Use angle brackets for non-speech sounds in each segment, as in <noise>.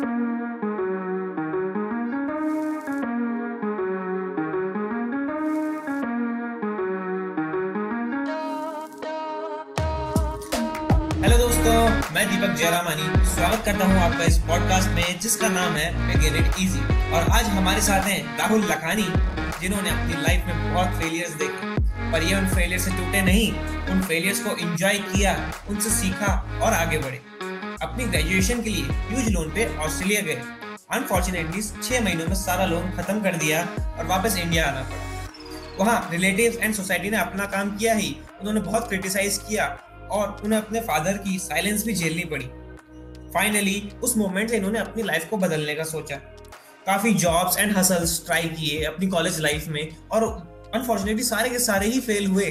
Hello दोस्तों, मैं दीपक जयरामानी। स्वागत करता हूँ आपका इस पॉडकास्ट में, जिसका नाम है मेक इट इजी और आज हमारे साथ हैं राहुल लखानी, जिन्होंने अपनी लाइफ में बहुत फेलियर्स देखे। पर ये उन फेलियर से टूटे नहीं, उन फेलियर्स को एंजॉय किया, उनसे सीखा और आगे बढ़े। अपनी ग्रेजुएशन के लिए ह्यूज लोन पे ऑस्ट्रेलिया गए। अनफॉर्चुनेटली छह महीनों में सारा लोन खत्म कर दिया और वापस इंडिया आना पड़ा। वहाँ रिलेटिव्स एंड सोसाइटी ने अपना काम किया ही। उन्होंने बहुत क्रिटिसाइज किया और उन्हें अपने फादर की साइलेंस भी झेलनी पड़ी। फाइनली उस मोमेंट से इन्होंने अपनी लाइफ को बदलने का सोचा। काफ़ी जॉब्स एंड हसल्स ट्राई किए अपनी कॉलेज लाइफ में और अनफॉर्चुनेटली सारे के सारे ही फेल हुए।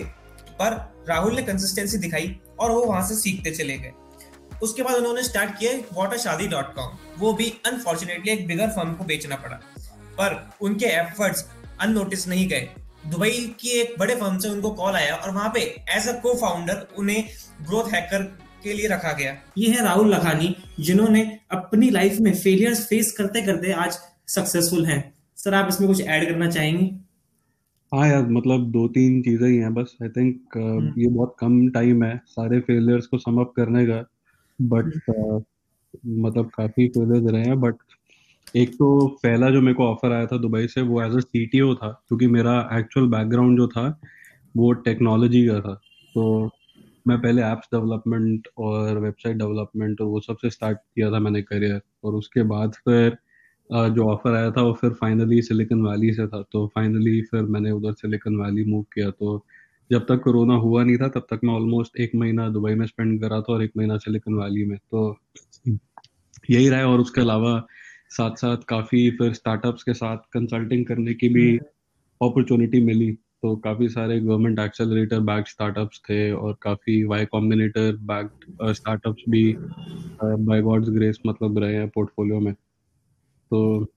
पर राहुल ने कंसिस्टेंसी दिखाई और वो वहाँ से सीखते चले गए। उसके बाद उन्होंने स्टार्ट किया वाटरशादी डॉट कॉम वो भी अनफॉर्चुनेटली एक बिगर फर्म को बेचना पड़ा। पर उनके एफर्ट्स अननोटिस नहीं गए। दुबई की एक बड़े फर्म से उनको कॉल आया और वहाँ पे एज अ को फाउंडर उन्हें ग्रोथ हैकर के लिए रखा गया। ये है राहुल लखानी जिन्होंने अपनी लाइफ में फेलियर्स फेस करते करते आज सक्सेसफुल हैं। सर आप इसमें कुछ ऐड करना चाहेंगे? हाँ यार मतलब दो तीन चीज़ें ही हैं बस। आई थिंक ये बहुत कम टाइम है सारे फेलियर्स को सम अप करने का। बट uh, मतलब काफ़ी फेलियर्स रहे हैं बट एक तो पहला जो मेरे को ऑफ़र आया था दुबई से वो एज अ सीटीओ था क्योंकि मेरा एक्चुअल बैकग्राउंड जो था वो टेक्नोलॉजी का था। तो मैं पहले एप्स डेवलपमेंट और वेबसाइट डेवलपमेंट और वो सबसे स्टार्ट किया था मैंने करियर और उसके बाद फिर जो ऑफ़र आया था वो फिर फाइनली सिलिकन वैली से था। तो फाइनली फिर मैंने उधर सिलिकन वैली मूव किया तो जब तक कोरोना हुआ नहीं था तब तक मैं ऑलमोस्ट एक महीना दुबई में स्पेंड करा था और एक महीना सिलिकन वैली में। तो यही रहा और उसके अलावा साथ साथ काफ़ी फिर स्टार्टअप्स के साथ कंसल्टिंग करने की भी अपॉर्चुनिटी हम्म। मिली। तो काफ़ी सारे गवर्नमेंट एक्सेलरेटर बैक स्टार्टअप्स थे और काफ़ी वाई कॉम्बिनेटर बैक स्टार्टअप्स भी बाय गॉड्स ग्रेस मतलब रहे हैं पोर्टफोलियो में। तो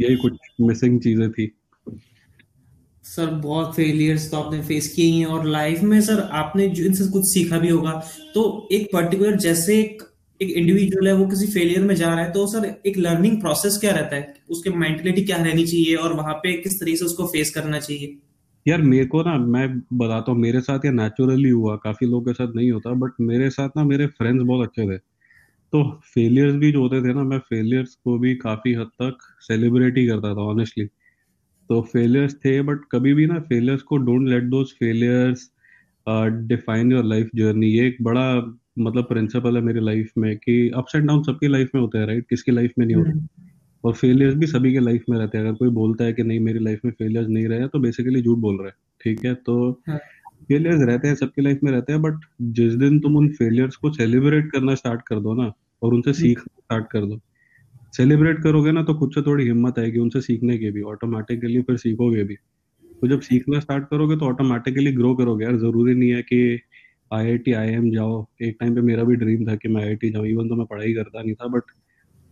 यही कुछ मिसिंग चीज़ें थी। सर, बहुत फेलियर्स तो आपने फेस किए हैं और लाइफ में सर, आपने जो इनसे कुछ सीखा भी होगा। तो एक पर्टिकुलर जैसे एक एक इंडिविजुअल है, वो किसी फेलियर में जा रहा है तो सर, एक लर्निंग प्रोसेस क्या रहता है? उसके मेंटेलिटी क्या रहनी चाहिए और वहाँ पे किस तरीके से उसको फेस करना चाहिए? यार, मेरे को ना, मैं बताता हूँ, मेरे साथ ये नेचुरली हुआ, काफ़ी लोगों के साथ नहीं होता बट मेरे साथ ना, मेरे फ्रेंड्स बहुत अच्छे थे। तो फेलियर्स भी जो होते थे ना, मैं फेलियर्स को भी काफ़ी हद तक सेलिब्रेट ही करता था ऑनेस्टली तो फेलियर्स थे बट कभी भी ना फेलियर्स को don't let those failures define your life journey ये एक बड़ा मतलब प्रिंसिपल है मेरी लाइफ में कि अप्स एंड डाउन सबकी लाइफ में होते हैं राइट किसकी लाइफ में नहीं होते हम्म। और फेलियर्स भी सभी के लाइफ में रहते हैं अगर कोई बोलता है कि नहीं मेरी लाइफ में फेलियर्स नहीं रहे तो बेसिकली झूठ बोल रहा है ठीक है तो फेलियर्स हाँ। रहते हैं सबकी लाइफ में रहते हैं बट जिस दिन तुम उन फेलियर्स को सेलिब्रेट करना स्टार्ट कर दो ना और उनसे हम्म। सीखना स्टार्ट कर दो सेलिब्रेट करोगे ना तो खुद से थोड़ी हिम्मत आएगी उनसे सीखने की भी ऑटोमेटिकली फिर सीखोगे भी। तो जब सीखना स्टार्ट करोगे तो ऑटोमेटिकली ग्रो करोगे। यार ज़रूरी नहीं है कि आई आई टी आई एम जाओ। एक टाइम पे मेरा भी ड्रीम था कि मैं आई आई टी जाऊँ। इवन तो मैं पढ़ाई करता नहीं था बट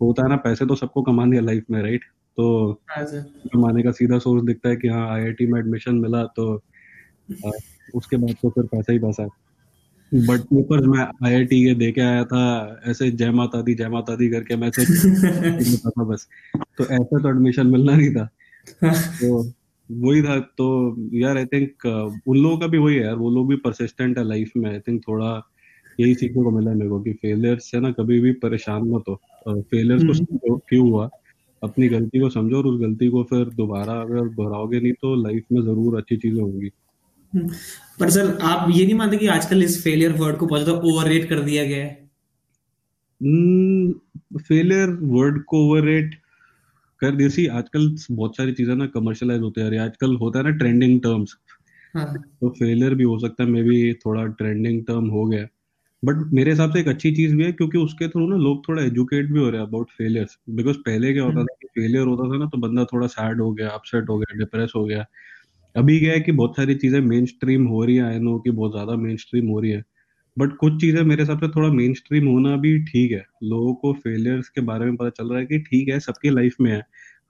होता है ना पैसे तो सबको कमाने हैं लाइफ में राइट तो हाँ कमाने का सीधा सोर्स दिखता है कि हाँ आई आई टी में एडमिशन मिला तो उसके बाद तो फिर पैसा ही पैसा है। बट पेपर्स मैं आई आई टी के दे के आया था ऐसे जय माता दी जय माता दी करके मैं था बस तो ऐसे तो एडमिशन मिलना नहीं था। <laughs> तो वही था तो यार आई थिंक उन लोगों का भी वही है यार वो लोग भी परसिस्टेंट है लाइफ में आई थिंक थोड़ा यही सीखने को मिला है मेरे को कि फेलियर से ना कभी भी परेशान मत हो फेलियर्स को हम्म। समझो क्यों हुआ अपनी गलती को समझो और उस गलती को फिर दोबारा अगर दोहराओगे नहीं तो लाइफ में ज़रूर अच्छी चीज़ें होंगी। पर सर आप ये नहीं मानते कि आजकल इस फेलियर वर्ड को बहुत ज़्यादा ओवररेट कर दिया गया है? फेलियर हम्म, वर्ड को ओवररेट कर जैसी आजकल बहुत सारी चीज़ें ना कमर्शियलाइज होते हैं। आजकल होता है ना ट्रेंडिंग टर्म्स हाँ. तो फेलियर भी हो सकता है मे भी थोड़ा ट्रेंडिंग टर्म हो गया। बट मेरे हिसाब से एक अच्छी चीज़ भी है क्योंकि उसके थ्रू ना लोग थोड़ा एजुकेट भी हो रहे हैं अबाउट फेलियर्स बिकॉज़ पहले क्या होता हम्म। था कि फेलियर होता था ना तो बंदा थोड़ा सैड हो गया अपसेट हो गया डिप्रेस हो गया। अभी क्या है कि बहुत सारी चीज़ें मेन स्ट्रीम हो रही है आई नो कि बहुत ज़्यादा मेन स्ट्रीम हो रही है बट कुछ चीज़ें मेरे हिसाब से थोड़ा मेन स्ट्रीम होना भी ठीक है। लोगों को फेलियर्स के बारे में पता चल रहा है कि ठीक है, सबकी लाइफ में है।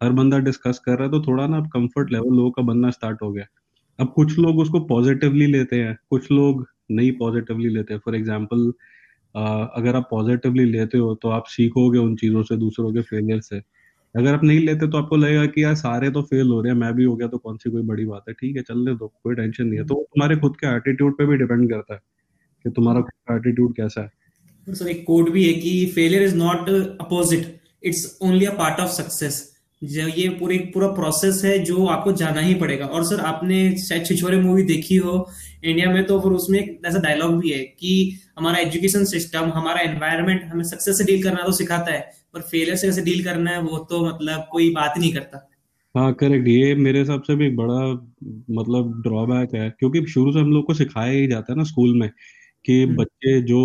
हर बंदा डिस्कस कर रहा है तो थोड़ा ना अब कंफर्ट लेवल लोगों का बनना स्टार्ट हो गया। अब कुछ लोग उसको पॉजिटिवली लेते हैं, कुछ लोग नहीं पॉजिटिवली लेते हैं। फॉर एग्ज़ाम्पल अगर आप पॉजिटिवली लेते हो तो आप सीखोगे उन चीज़ों से, दूसरों के फेलियर से। अगर आप नहीं लेते तो आपको लगेगा कि यार सारे तो फेल हो रहे हैं, मैं भी हो गया तो कौन सी कोई बड़ी बात है? ठीक है, चलने दो, कोई टेंशन नहीं है। तो तुम्हारे खुद के एटीट्यूड पे भी डिपेंड करता है कि तुम्हारा खुद का एटीट्यूड कैसा है। सर एक कोड भी है कि failure is not opposite it's only a part of success ये पूरी पूरा प्रोसेस है जो आपको जाना ही पड़ेगा। और सर, आपने शायद छिछोरे मूवी देखी हो इंडिया में तो फिर उसमें एक ऐसा डायलॉग भी है कि हमारा एजुकेशन सिस्टम हमारा एनवायरनमेंट हमें सक्सेस से डील करना तो सिखाता है। पर फेलियर से कैसे डील करना है वो तो मतलब कोई बात नहीं करता। हाँ करेक्ट ये मेरे हिसाब से भी बड़ा मतलब ड्रॉबैक है क्योंकि शुरू से हम लोग को सिखाया ही जाता है ना स्कूल में कि हम्म। बच्चे जो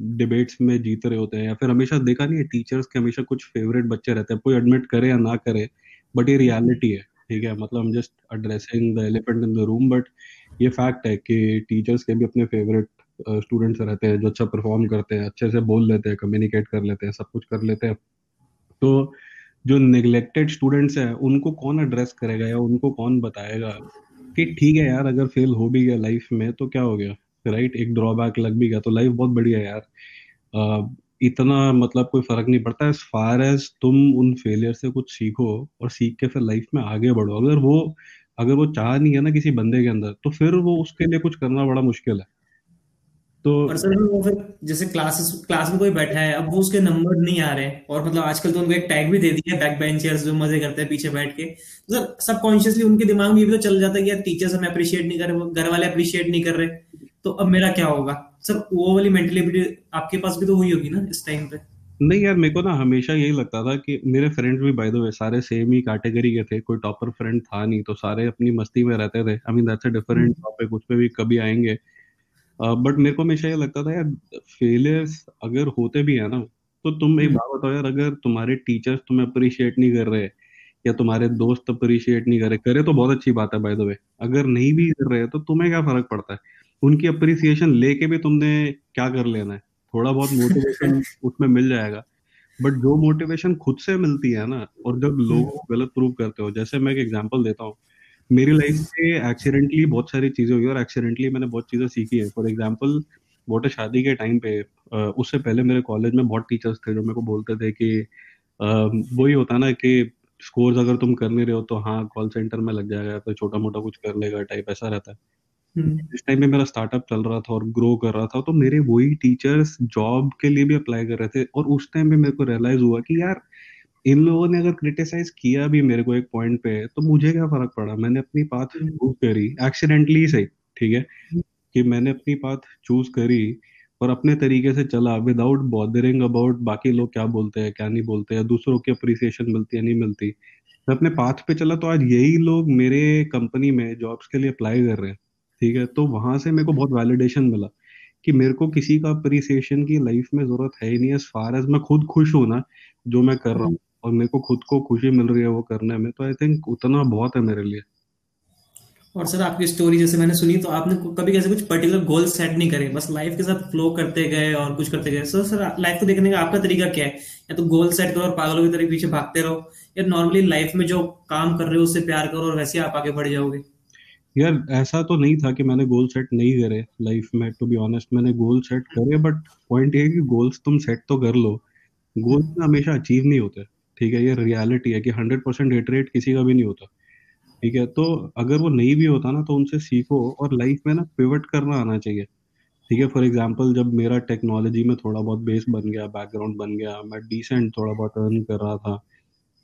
डिबेट्स में जीत रहे होते हैं या फिर हमेशा देखा नहीं है टीचर्स के हमेशा कुछ फेवरेट बच्चे रहते हैं कोई एडमिट करे या ना करे बट ये रियलिटी है ठीक है? मतलब just addressing the elephant in the room but ये फैक्ट है कि टीचर्स के भी अपने फेवरेट स्टूडेंट्स रहते हैं जो अच्छा परफॉर्म करते हैं अच्छे से बोल लेते हैं कम्युनिकेट कर लेते हैं सब कुछ कर लेते हैं। तो जो निगलेक्टेड स्टूडेंट्स हैं उनको कौन एड्रेस करेगा या उनको कौन बताएगा कि ठीक है यार अगर फेल हो भी गया लाइफ में तो क्या हो गया? राइट एक ड्रॉबैक लग भी गया तो लाइफ बहुत बढ़िया यार। आ, इतना मतलब कोई फ़र्क नहीं पड़ता एज फार एज तुम उन फेलियर से कुछ सीखो और सीख के फिर लाइफ में आगे बढ़ो। अगर वो अगर वो चाह नहीं है ना किसी बंदे के अंदर तो फिर वो उसके लिए कुछ करना बड़ा मुश्किल है। तो और सर वो फिर जैसे क्लासेस क्लास में कोई बैठा है अब वो उसके नंबर नहीं आ रहे और मतलब आजकल तो उनको एक टैग भी दे दिया है बैक बेंचर्स जो मज़े करते हैं पीछे बैठ के। तो सर सबकॉन्शियसली उनके दिमाग में ये भी तो चल जाता है कि यार टीचर्स हमें अप्रिशिएट नहीं कर रहे घर वाले अप्रिशिएट नहीं कर रहे। तो अब मेरा क्या होगा? सर वो वाली मेंटेलिटी आपके पास भी तो हुई होगी ना इस टाइम पे? नहीं यार मेरे को ना हमेशा यही लगता था कि मेरे फ्रेंड्स भी बाय द वे सारे सेम ही कैटेगरी के थे। कोई टॉपर फ्रेंड था नहीं तो सारे अपनी मस्ती में रहते थे। I mean that's a different topic उस पे भी कभी आएँगे। बट मेरे को हमेशा ये लगता था यार फेलियर्स अगर होते भी है ना तो तुम एक हम्म। बात बताओ यार अगर तुम्हारे टीचर्स तुम्हें अप्रिशिएट नहीं कर रहे या तुम्हारे दोस्त अप्रिशिएट नहीं कर रहे करे तो बहुत अच्छी बात है बाय द वे अगर नहीं भी कर रहे तो तुम्हें क्या फ़र्क पड़ता है? उनकी अप्रिसिएशन लेके भी तुमने क्या कर लेना है? थोड़ा बहुत मोटिवेशन <laughs> उसमें मिल जाएगा बट जो मोटिवेशन खुद से मिलती है ना और जब लोगों को गलत प्रूव करते हो जैसे मैं एक एग्जांपल देता हूँ मेरी लाइफ में एक्सीडेंटली बहुत सारी चीज़ें हुई और एक्सीडेंटली मैंने बहुत चीज़ें सीखी है फॉर एग्ज़ाम्पल वोट शादी के टाइम पे उससे पहले मेरे कॉलेज में बहुत टीचर्स थे जो मेरे को बोलते थे कि वही होता ना कि स्कोर्स अगर तुम कर नहीं रहे हो तो हाँ कॉल सेंटर में लग जाएगा तो छोटा मोटा कुछ कर लेगा टाइप ऐसा रहता है हम्म। जिस टाइम पे मेरा स्टार्टअप चल रहा था और ग्रो कर रहा था तो मेरे वही टीचर्स जॉब के लिए भी अप्लाई कर रहे थे और उस टाइम पे मेरे को रियलाइज़ हुआ कि यार इन लोगों ने अगर क्रिटिसाइज किया भी मेरे को एक पॉइंट पे तो मुझे क्या फ़र्क पड़ा? मैंने अपनी पाथ चूज़ करी एक्सीडेंटली सही ठीक है? कि मैंने अपनी पाथ चूज़ करी और अपने तरीके से चला विदाउट बॉदरिंग अबाउट बाकी लोग क्या बोलते हैं क्या नहीं बोलते हैं दूसरों की अप्रिसिएशन मिलती है नहीं मिलती। मैं अपने पाथ पे चला तो आज यही लोग मेरे कंपनी में जॉब्स के लिए अप्लाई कर रहे हैं ठीक है? तो वहाँ से मेरे को बहुत वैलिडेशन मिला कि मेरे को किसी का अप्रिसिएशन की लाइफ में ज़रूरत है ही नहीं एज फार एज मैं खुद खुश हूँ ना जो मैं कर रहा हूँ। और मेरे को खुद को खुशी मिल रही है वो करने में तो आई थिंक उतना बहुत है मेरे लिए। और सर आपकी स्टोरी जैसे मैंने सुनी तो आपने कभी कैसे कुछ पर्टिकुलर गोल सेट नहीं करे? बस लाइफ के साथ फ्लो करते गए और कुछ करते गए। सर सर लाइफ को देखने का आपका तरीका क्या है? या तो गोल सेट करो और पागलों की तरह पीछे भागते रहो या नॉर्मली लाइफ में जो काम कर रहे हो उससे प्यार करो और वैसे आप आगे बढ़ जाओगे? यार ऐसा तो नहीं था कि मैंने गोल सेट नहीं करे लाइफ में टू बी ऑनेस्ट मैंने गोल सेट करे बट पॉइंट ये है कि गोल्स तुम सेट तो कर लो। गोल्स हमेशा अचीव नहीं होते। ठीक है, ये रियलिटी है कि हंड्रेड परसेंट हिट रेट किसी का भी नहीं होता। ठीक है तो अगर वो नहीं भी होता ना तो उनसे सीखो और लाइफ में ना पिवट करना आना चाहिए। ठीक है फॉर एग्ज़ाम्पल जब मेरा टेक्नोलॉजी में थोड़ा बहुत बेस बन गया बैकग्राउंड बन गया, मैं डिसेंट थोड़ा बहुत अर्न कर रहा था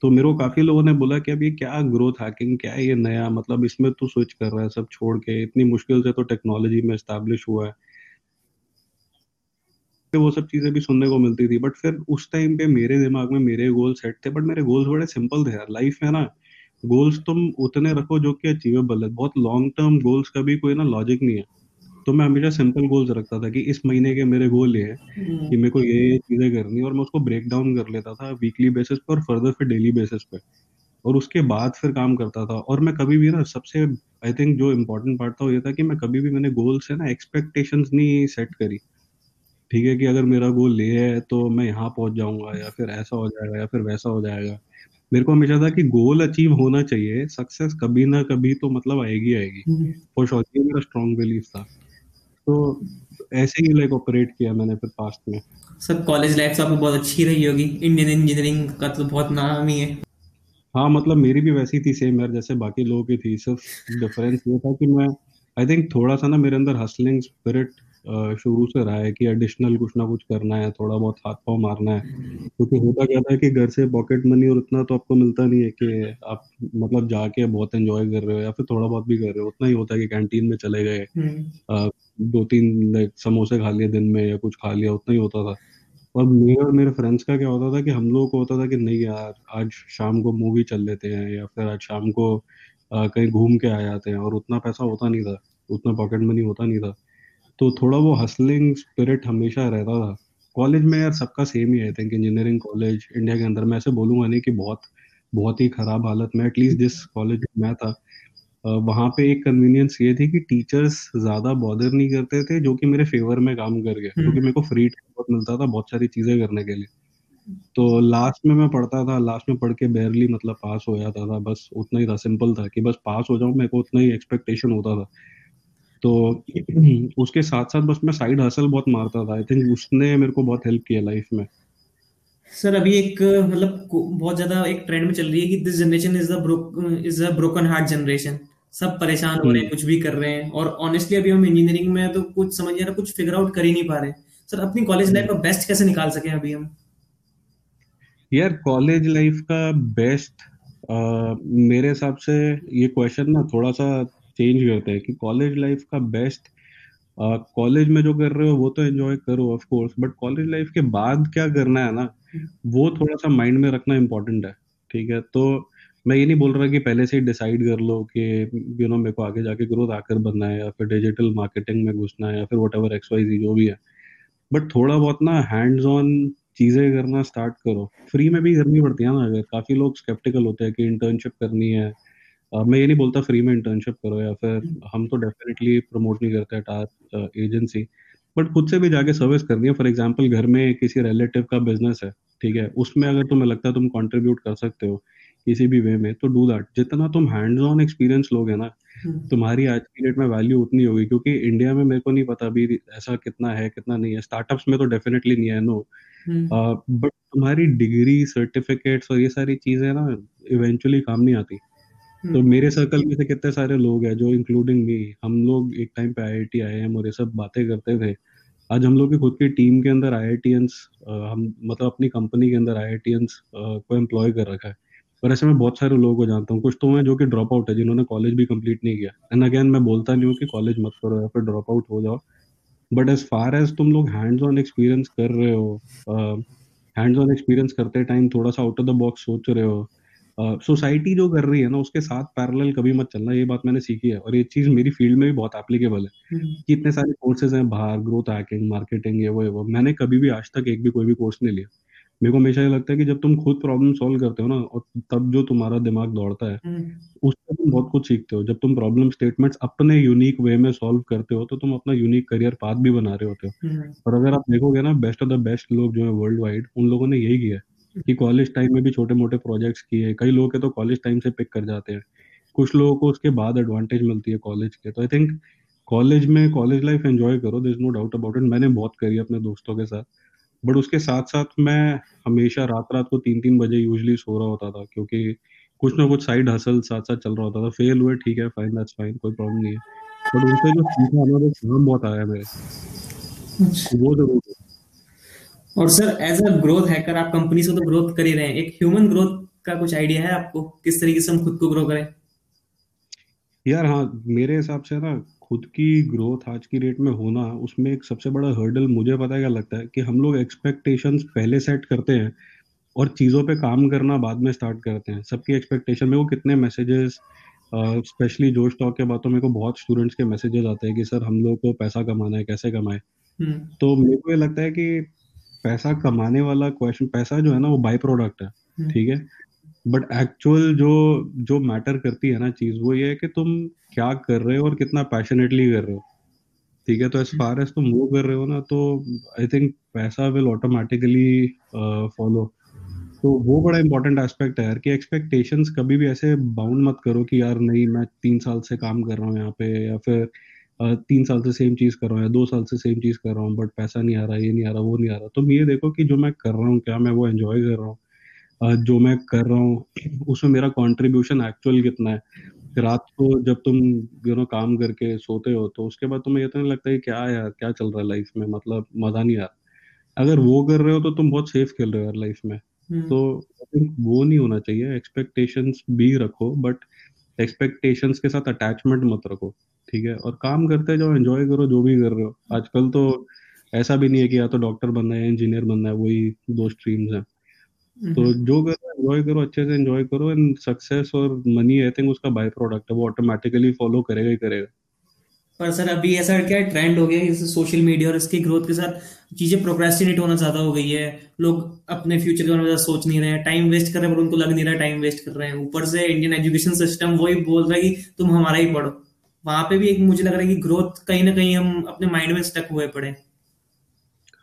तो मेरे को काफ़ी लोगों ने बोला कि अब ये क्या ग्रोथ हैकिंग क्या है ये नया मतलब इसमें तू स्विच कर रहा है सब छोड़ के, इतनी मुश्किल से तो टेक्नोलॉजी में स्टैब्लिश हुआ है। वो सब चीज़ें भी सुनने को मिलती थी। बट फिर उस टाइम पे मेरे दिमाग में मेरे गोल सेट थे। बट मेरे गोल्स बड़े सिंपल थे यार। लाइफ में ना गोल्स तुम उतने रखो जो कि अचीवेबल है। बहुत लॉन्ग टर्म गोल्स का भी कोई ना लॉजिक नहीं है। तो मैं हमेशा सिंपल गोल्स रखता था कि इस महीने के मेरे गोल ये है कि मेरे को ये चीज़ें करनी है। और मैं उसको ब्रेक डाउन कर लेता था वीकली बेसिस पे और फर्दर फिर डेली बेसिस पे। और उसके बाद फिर काम करता था। और मैं कभी भी ना सबसे आई थिंक जो इम्पोर्टेंट पार्ट था वो ये था कि मैं कभी भी मैंने गोल्स है ना एक्सपेक्टेशंस नहीं सेट करी। ठीक है कि अगर मेरा गोल ये है तो मैं यहाँ पहुँच जाऊँगा या फिर ऐसा हो जाएगा या फिर वैसा हो जाएगा। मेरे को हमेशा था कि गोल अचीव होना चाहिए सक्सेस कभी ना कभी तो मतलब आएगी आएगी। और हम्म। शौकी मेरा स्ट्रॉन्ग बिलीफ था। तो ऐसे ही लाइक ऑपरेट किया मैंने फिर पास्ट में। सर कॉलेज लाइफ तो आपकी बहुत अच्छी रही होगी। इंडियन इंजीनियरिंग का तो बहुत नाम ही है। हाँ मतलब मेरी भी वैसी थी सेम यार जैसे बाकी लोगों की थी। सिर्फ़ डिफरेंस ये था कि मैं आई थिंक थोड़ा सा ना मेरे अंदर हसलिंग स्पिरिट शुरू से रहा है कि एडिशनल कुछ ना कुछ करना है थोड़ा बहुत हाथ पाँव मारना है। क्योंकि होता क्या था कि घर से पॉकेट मनी और उतना तो आपको मिलता नहीं है कि आप मतलब जाके बहुत एंजॉय कर रहे हो या फिर थोड़ा बहुत भी कर रहे हो उतना ही होता है कि कैंटीन में चले गए। दो तीन लाइक समोसे खा लिए दिन में या कुछ खा लिया उतना ही होता था। और मेरे और मेरे फ्रेंड्स का क्या होता था कि हम लोगों को होता था कि नहीं यार आज शाम को मूवी चल लेते हैं या फिर आज शाम को कहीं घूम के आ जाते हैं और उतना पैसा होता नहीं था उतना पॉकेट मनी होता नहीं था। तो थोड़ा वो हसलिंग स्पिरिट हमेशा रहता था। कॉलेज में यार सबका same he I think engineering college India के अंदर। मैं ऐसे बोलूँगा नहीं कि बहुत बहुत ही खराब हालत में एटलीस्ट जिस कॉलेज में मैं था। वहाँ पे एक कन्वीनियंस ये थी कि टीचर्स ज़्यादा बॉदर नहीं करते थे जो कि मेरे फेवर में काम कर गया क्योंकि हम्म। मेरे को फ्री टाइम बहुत मिलता था बहुत सारी चीज़ें करने के लिए। तो लास्ट में मैं पढ़ता था लास्ट में पढ़ के बेरली मतलब पास हो जाता था। बस उतना ही था सिंपल था कि बस पास हो जाऊँ मेरे को उतना ही एक्सपेक्टेशन होता था। तो उसके साथ साथ बस मैं साइड हसल बहुत मारता था आई थिंक उसने मेरे को बहुत हेल्प किया लाइफ में। सर अभी एक मतलब बहुत ज़्यादा एक ट्रेंड में चल रही है कि this generation is the is a broken heart generation सब परेशान हो रहे हैं हम्म। कुछ भी कर रहे हैं और ऑनेस्टली अभी हम इंजीनियरिंग में तो कुछ समझ नहीं रहा कुछ फिगर आउट कर ही नहीं पा रहे। सर अपनी कॉलेज लाइफ का बेस्ट कैसे निकाल सके अभी हम? यार कॉलेज लाइफ का बेस्ट मेरे हिसाब से ये क्वेश्चन ना थोड़ा सा चेंज करते हैं कि कॉलेज लाइफ का बेस्ट कॉलेज में जो कर रहे हो वो तो एंजॉय करो of course but college life के बाद क्या करना है ना वो थोड़ा सा माइंड में रखना इम्पोर्टेंट है ठीक है? तो मैं ये नहीं बोल रहा कि पहले से ही डिसाइड कर लो कि यू नो मेरे को आगे जाके ग्रोथ आकर बनना है या फिर डिजिटल मार्केटिंग में घुसना है या फिर whatever X Y Z भी है। बट थोड़ा बहुत ना हैंड्स ऑन चीज़ें करना स्टार्ट करो। फ्री में भी करनी पड़ती है ना अगर काफ़ी लोग स्केप्टिकल होते हैं कि इंटर्नशिप करनी है Uh, मैं ये नहीं बोलता फ्री में इंटर्नशिप करो या फिर हम्म। हम तो डेफिनेटली प्रमोट नहीं करते टास्क एजेंसी बट खुद से भी जाके सर्विस करनी है. फॉर एग्ज़ाम्पल घर में किसी रिलेटिव का बिज़नेस है ठीक है? उसमें अगर तुम्हें लगता है तुम कंट्रीब्यूट कर सकते हो किसी भी वे में तो डू दैट जितना तुम हैंड्स ऑन एक्सपीरियंस लोगे ना हम्म। तुम्हारी आज की डेट में वैल्यू उतनी होगी. क्योंकि इंडिया में मेरे को नहीं पता अभी ऐसा कितना है कितना नहीं है. स्टार्टअप्स में तो डेफिनेटली नहीं है नो बट तुम्हारी डिग्री सर्टिफिकेट्स और ये सारी चीज़ें ना इवेंचुअली काम नहीं आती. तो हम्म। मेरे सर्कल में से कितने सारे लोग हैं जो इंक्लूडिंग मी हम लोग एक टाइम पे आई आई एम और ये सब बातें करते थे। आज हम लोग की खुद की टीम के अंदर आई हम मतलब अपनी कंपनी के अंदर आई को एम्प्लॉय कर रखा है। और ऐसे में बहुत सारे लोगों को जानता हूँ। कुछ तो हैं जो कि ड्रॉप आउट है जिन्होंने कॉलेज भी कंप्लीट नहीं किया। एंड अगेन मैं बोलता नहीं हूँ कि कॉलेज मत करो या फिर ड्रॉप आउट हो जाओ। बट एज फार एज तुम लोग हैंड्स ऑन एक्सपीरियंस कर रहे हो हैंड्स ऑन एक्सपीरियंस करते टाइम थोड़ा सा आउट ऑफ़ द बॉक्स सोच रहे हो सोसाइटी जो कर रही है ना उसके साथ पैरेलल कभी मत चलना ये बात मैंने सीखी है और ये चीज़ मेरी फ़ील्ड में भी बहुत एप्लीकेबल है हम्म। कि इतने सारे कोर्सेज हैं बाहर ग्रोथ हैकिंग मार्केटिंग ये वो ये वो मैंने कभी भी आज तक एक भी कोई भी कोर्स नहीं लिया मेरे को हमेशा ये लगता है कि जब तुम खुद प्रॉब्लम सॉल्व करते हो ना और तब जो तुम्हारा दिमाग दौड़ता है हम्म। उससे तुम बहुत कुछ सीखते हो जब तुम प्रॉब्लम स्टेटमेंट्स अपने यूनिक वे में सॉल्व करते हो तो तुम अपना यूनिक करियर पाथ भी बना रहे होते हो हम्म। और अगर आप देखोगे ना बेस्ट ऑफ़ द बेस्ट लोग जो है वर्ल्ड वाइड उन लोगों ने यही किया है कि कॉलेज टाइम में भी छोटे मोटे प्रोजेक्ट्स किए कई लोग के तो कॉलेज टाइम से पिक कर जाते हैं। कुछ लोगों को उसके बाद एडवांटेज मिलती है कॉलेज के। तो आई थिंक कॉलेज में कॉलेज लाइफ एंजॉय करो this no doubt about it मैंने बहुत करी अपने दोस्तों के साथ। बट उसके साथ साथ मैं हमेशा रात रात को तीन तीन बजे यूजली सो रहा होता था क्योंकि कुछ ना कुछ साइड हसल साथ साथ चल रहा होता था। फेल हुए ठीक है फाइन दैट्स फाइन कोई प्रॉब्लम नहीं है। बट उनसे जो सीखा ना वो काम बहुत आया मेरे। अच्छा। वो ज़रूर और sir as a growth hacker आप कंपनी से तो ग्रोथ कर ही रहे हैं। एक ह्यूमन ग्रोथ का कुछ आइडिया है आपको? किस तरीके से हम खुद को ग्रो करें? यार हाँ मेरे हिसाब से ना खुद की ग्रोथ आज की डेट में होना उसमें एक सबसे बड़ा हर्डल मुझे पता है क्या लगता है? कि हम लोग एक्सपेक्टेशंस पहले सेट करते हैं और चीज़ों पे काम करना बाद में स्टार्ट करते हैं। सबकी एक्सपेक्टेशन में वो कितने मैसेजेस स्पेशली जो स्टॉक के बातों में को बहुत स्टूडेंट्स के मैसेजेस आते हैं कि सर हम लोग को पैसा कमाना है कैसे कमाए? हम्म। तो मेरे को ये लगता है कि पैसा कमाने वाला क्वेश्चन पैसा जो है ना वो बाई प्रोडक्ट है। ठीक है बट एक्चुअल जो जो मैटर करती है ना चीज़, वो ये है कि तुम क्या कर रहे हो और कितना पैशनेटली कर रहे हो, ठीक है तो एज फार एज तुम वो कर रहे हो ना तो आई थिंक पैसा विल ऑटोमेटिकली फॉलो तो वो बड़ा इंपॉर्टेंट एस्पेक्ट है यार, कि एक्सपेक्टेशंस कभी भी ऐसे बाउंड मत करो कि यार नहीं, मैं तीन साल से काम कर रहा हूँ यहाँ पे, या फिर तीन साल से सेम चीज़ कर रहा हूँ या दो साल से सेम चीज़ कर रहा हूँ बट पैसा नहीं आ रहा ये नहीं आ रहा वो नहीं आ रहा। तुम ये देखो कि जो मैं कर रहा हूँ क्या मैं वो एंजॉय कर रहा हूँ? जो मैं कर रहा हूँ उसमें मेरा कॉन्ट्रीब्यूशन एक्चुअल कितना है? रात को जब तुम यू नो काम करके सोते हो तो उसके बाद तुम्हें ये तो नहीं लगता है क्या यार क्या चल रहा है लाइफ में? मतलब मज़ा नहीं आ रहा। अगर वो कर रहे हो तो तुम बहुत सेफ़ खेल रहे हो यार लाइफ में। हम्म। तो आई थिंक वो नहीं होना चाहिए। एक्सपेक्टेशंस भी रखो बट एक्सपेक्टेशंस के साथ अटैचमेंट मत रखो ठीक है? और काम करते जाओ एंजॉय करो जो भी कर रहे हो। आजकल तो ऐसा भी नहीं है कि या तो डॉक्टर बनना है इंजीनियर बनना है वही दो स्ट्रीम्स हैं। तो हम्म। जो करो एंजॉय करो अच्छे से एंजॉय करो एंड सक्सेस और मनी आई थिंक उसका बाय प्रोडक्ट है वो ऑटोमेटिकली फॉलो करेगा ही करेगा। पर सर अभी ऐसा क्या ट्रेंड हो गया सोशल मीडिया और इसकी ग्रोथ के साथ? चीज़ें प्रोक्रेस्टिनेट होना ज़्यादा हो गई है। लोग अपने फ्यूचर के बारे में ज़्यादा सोच नहीं रहे हैं। टाइम वेस्ट कर रहे हैं पर उनको लग नहीं रहा टाइम वेस्ट कर रहे हैं। ऊपर से इंडियन एजुकेशन सिस्टम वही बोल रहा है कि तुम हमारा ही पढ़ो। वहाँ पे भी एक मुझे लग रहा है कि ग्रोथ कहीं ना कहीं हम अपने माइंड में स्टक हुए पड़े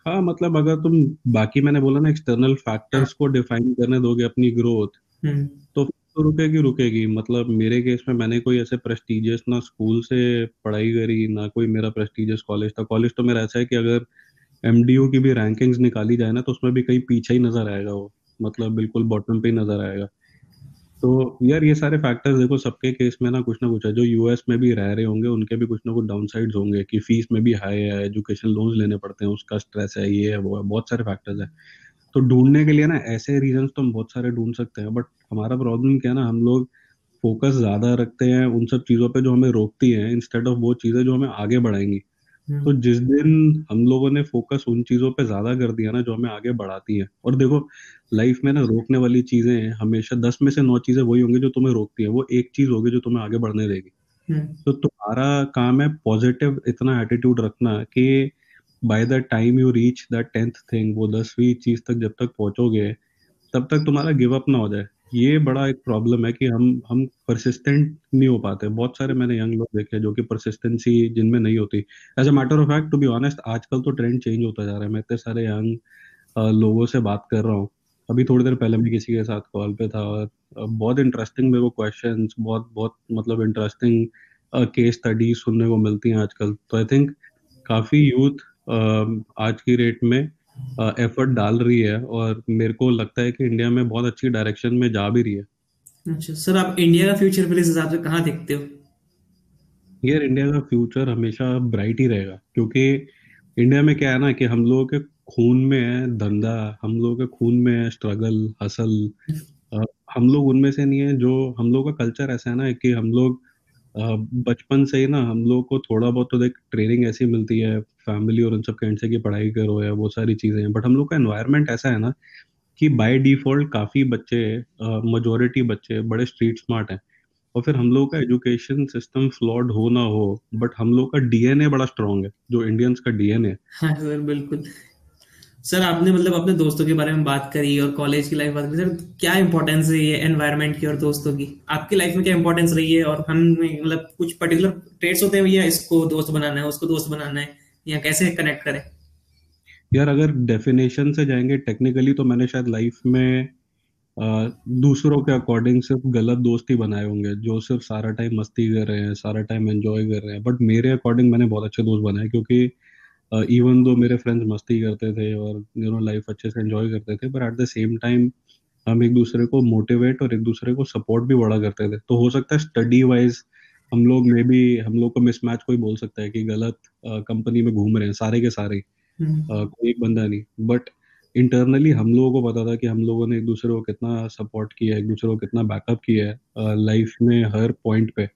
हाँ। मतलब अगर तुम बाकी मैंने बोला ना एक्सटर्नल फैक्टर्स को डिफाइन करने दोगे अपनी ग्रोथ हम्म। तो तो रुकेगी रुकेगी। मतलब मेरे केस में मैंने कोई ऐसे प्रेस्टिजियस ना स्कूल से पढ़ाई करी ना कोई मेरा प्रेस्टिजियस कॉलेज था। कॉलेज तो मेरा ऐसा है कि अगर एमडीयू की भी रैंकिंग्स निकाली जाए ना तो उसमें भी कहीं पीछे ही नज़र आएगा वो। मतलब बिल्कुल बॉटम पे ही नज़र आएगा। तो यार ये सारे फैक्टर्स देखो, सबके केस में ना कुछ ना कुछ है। जो यूएस में भी रह रहे होंगे, उनके भी कुछ ना कुछ डाउन साइड होंगे कि फ़ीस में भी हाई है एजुकेशन लोन्स लेने पड़ते हैं, उसका स्ट्रेस है, ये है, वो है, बहुत सारे फैक्टर्स है। तो ढूँढने के लिए ना ऐसे रीजन तो हम बहुत सारे ढूंढ सकते हैं बट हमारा प्रॉब्लम क्या है ना, हम लोग फोकस ज़्यादा रखते हैं उन सब चीज़ों पे जो हमें रोकती हैं इंस्टेड ऑफ़ वो चीज़ें जो हमें आगे बढ़ाएँगी। तो जिस दिन हम लोगों ने फोकस उन चीज़ों पे ज़्यादा कर दिया ना जो हमें आगे बढ़ाती हैं। और देखो लाइफ में ना रोकने वाली चीज़ें हैं हमेशा दस में से नौ चीज़ें वही होंगी जो तुम्हें रोकती है। वो एक चीज़ होगी जो तुम्हें आगे बढ़ने देगी। हम्म। तो तुम्हारा काम है पॉजिटिव इतना एटीट्यूड रखना कि by the time you reach the tenth thing वो दसवीं चीज़ तक जब तक पहुंचोगे तब तक तुम्हारा गिव अप ना हो जाए। ये बड़ा एक प्रॉब्लम है कि हम हम परसिस्टेंट नहीं हो पाते। बहुत सारे मैंने यंग लोग देखे जो कि परसिस्टेंसी जिनमें नहीं होती। As a matter of fact to be honest आजकल तो ट्रेंड चेंज होता जा रहा है। मैं इतने सारे यंग लोगों से बात कर रहा हूँ। अभी थोड़ी देर पहले मैं किसी के साथ कॉल पे था और बहुत इंटरेस्टिंग मेरे को क्वेश्चन बहुत बहुत मतलब इंटरेस्टिंग केस स्टडी सुनने को मिलती हैं आजकल। तो आई थिंक काफ़ी यूथ आज की रेट में एफर्ट डाल रही है और मेरे को लगता है कि इंडिया में बहुत अच्छी डायरेक्शन में जा भी रही है। अच्छा सर आप इंडिया का फ्यूचर फिर इस हिसाब से कहाँ देखते हो? यार इंडिया का फ्यूचर हमेशा ब्राइट ही रहेगा क्योंकि इंडिया में क्या है ना कि हम लोगों के खून में है धंधा हम लोगों के खून में है स्ट्रगल हसल हम लोग उनमें से नहीं है जो हम लोग का कल्चर ऐसा है ना कि हम लोग बचपन से ही ना हम लोग को थोड़ा बहुत तो देख ट्रेनिंग ऐसी मिलती है फैमिली और उन सब के एंड से कि पढ़ाई करो या वो सारी चीज़ें हैं बट हम लोग का एनवायरनमेंट ऐसा है ना कि बाय डिफ़ॉल्ट काफ़ी बच्चे मेजोरिटी बच्चे बड़े स्ट्रीट स्मार्ट हैं और फिर हम लोग का एजुकेशन सिस्टम फ्लॉड हो ना हो बट हम लोग का डीएनए बड़ा स्ट्रांग है, जो इंडियंस का डीएनए हाँ सर, बिल्कुल। सर आपने मतलब अपने दोस्तों के बारे में बात करी और कॉलेज की लाइफ बात करी। सर क्या इंपॉर्टेंस रही है एनवायरनमेंट की और दोस्तों की? आपकी लाइफ में क्या इंपॉर्टेंस रही है और हम मतलब कुछ पर्टिकुलर ट्रेड्स होते हैं भैया इसको दोस्त बनाना है, उसको दोस्त बनाना है, या कैसे कनेक्ट करें? यार, अगर डेफिनेशन से जाएँगे टेक्निकली तो मैंने शायद लाइफ में दूसरों के अकॉर्डिंग सिर्फ़ गलत दोस्त ही बनाए होंगे, जो सिर्फ़ सारा टाइम मस्ती कर रहे हैं, सारा टाइम एंजॉय कर रहे हैं। बट मेरे अकॉर्डिंग मैंने बहुत अच्छे दोस्त बनाए, क्योंकि इवन दो मेरे फ्रेंड्स मस्ती करते थे और यू नो लाइफ अच्छे से एंजॉय करते थे पर एट द सेम टाइम हम एक दूसरे को मोटिवेट और एक दूसरे को सपोर्ट भी बड़ा करते थे। तो हो सकता है स्टडी वाइज हम लोग मे भी हम लोग को मिसमैच कोई बोल सकता है कि गलत कंपनी में घूम रहे हैं सारे के सारे। हम्म। कोई एक बंदा नहीं। बट इंटरनली हम लोगों को पता था कि हम लोगों ने एक दूसरे को कितना सपोर्ट किया है एक दूसरे को कितना बैकअप किया है लाइफ में हर पॉइंट पे।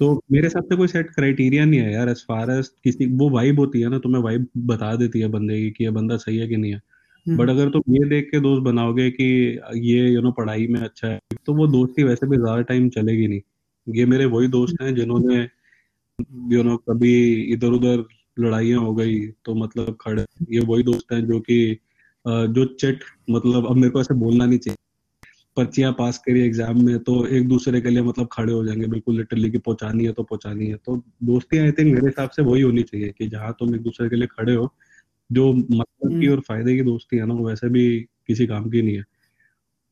तो मेरे हिसाब से कोई सेट क्राइटेरिया नहीं है यार एज फार एज किसी वो वाइब होती है ना तुम्हें वाइब बता देती है बंदे की कि ये बंदा सही है कि नहीं है। But hmm. अगर तुम ये देख के दोस्त बनाओगे कि ये यू नो पढ़ाई में अच्छा है तो वो दोस्ती वैसे भी ज़्यादा टाइम चलेगी नहीं। ये मेरे वही दोस्त हैं जिन्होंने यू नो कभी इधर उधर लड़ाइयाँ हो गई तो मतलब खड़े ये वही दोस्त हैं जो कि जो चेट मतलब अब मेरे को ऐसे बोलना नहीं चाहिए। पर्चियाँ पास करी एग्ज़ाम में तो एक दूसरे के लिए मतलब खड़े हो जाएँगे बिल्कुल लिटरली कि पहुंचानी है तो पहुंचानी है। तो दोस्ती आई थिंक मेरे हिसाब से वही होनी चाहिए कि जहाँ तुम एक दूसरे के लिए खड़े हो जो मतलब की हम्म। और फ़ायदे की दोस्ती है ना वो वैसे भी किसी काम की नहीं है।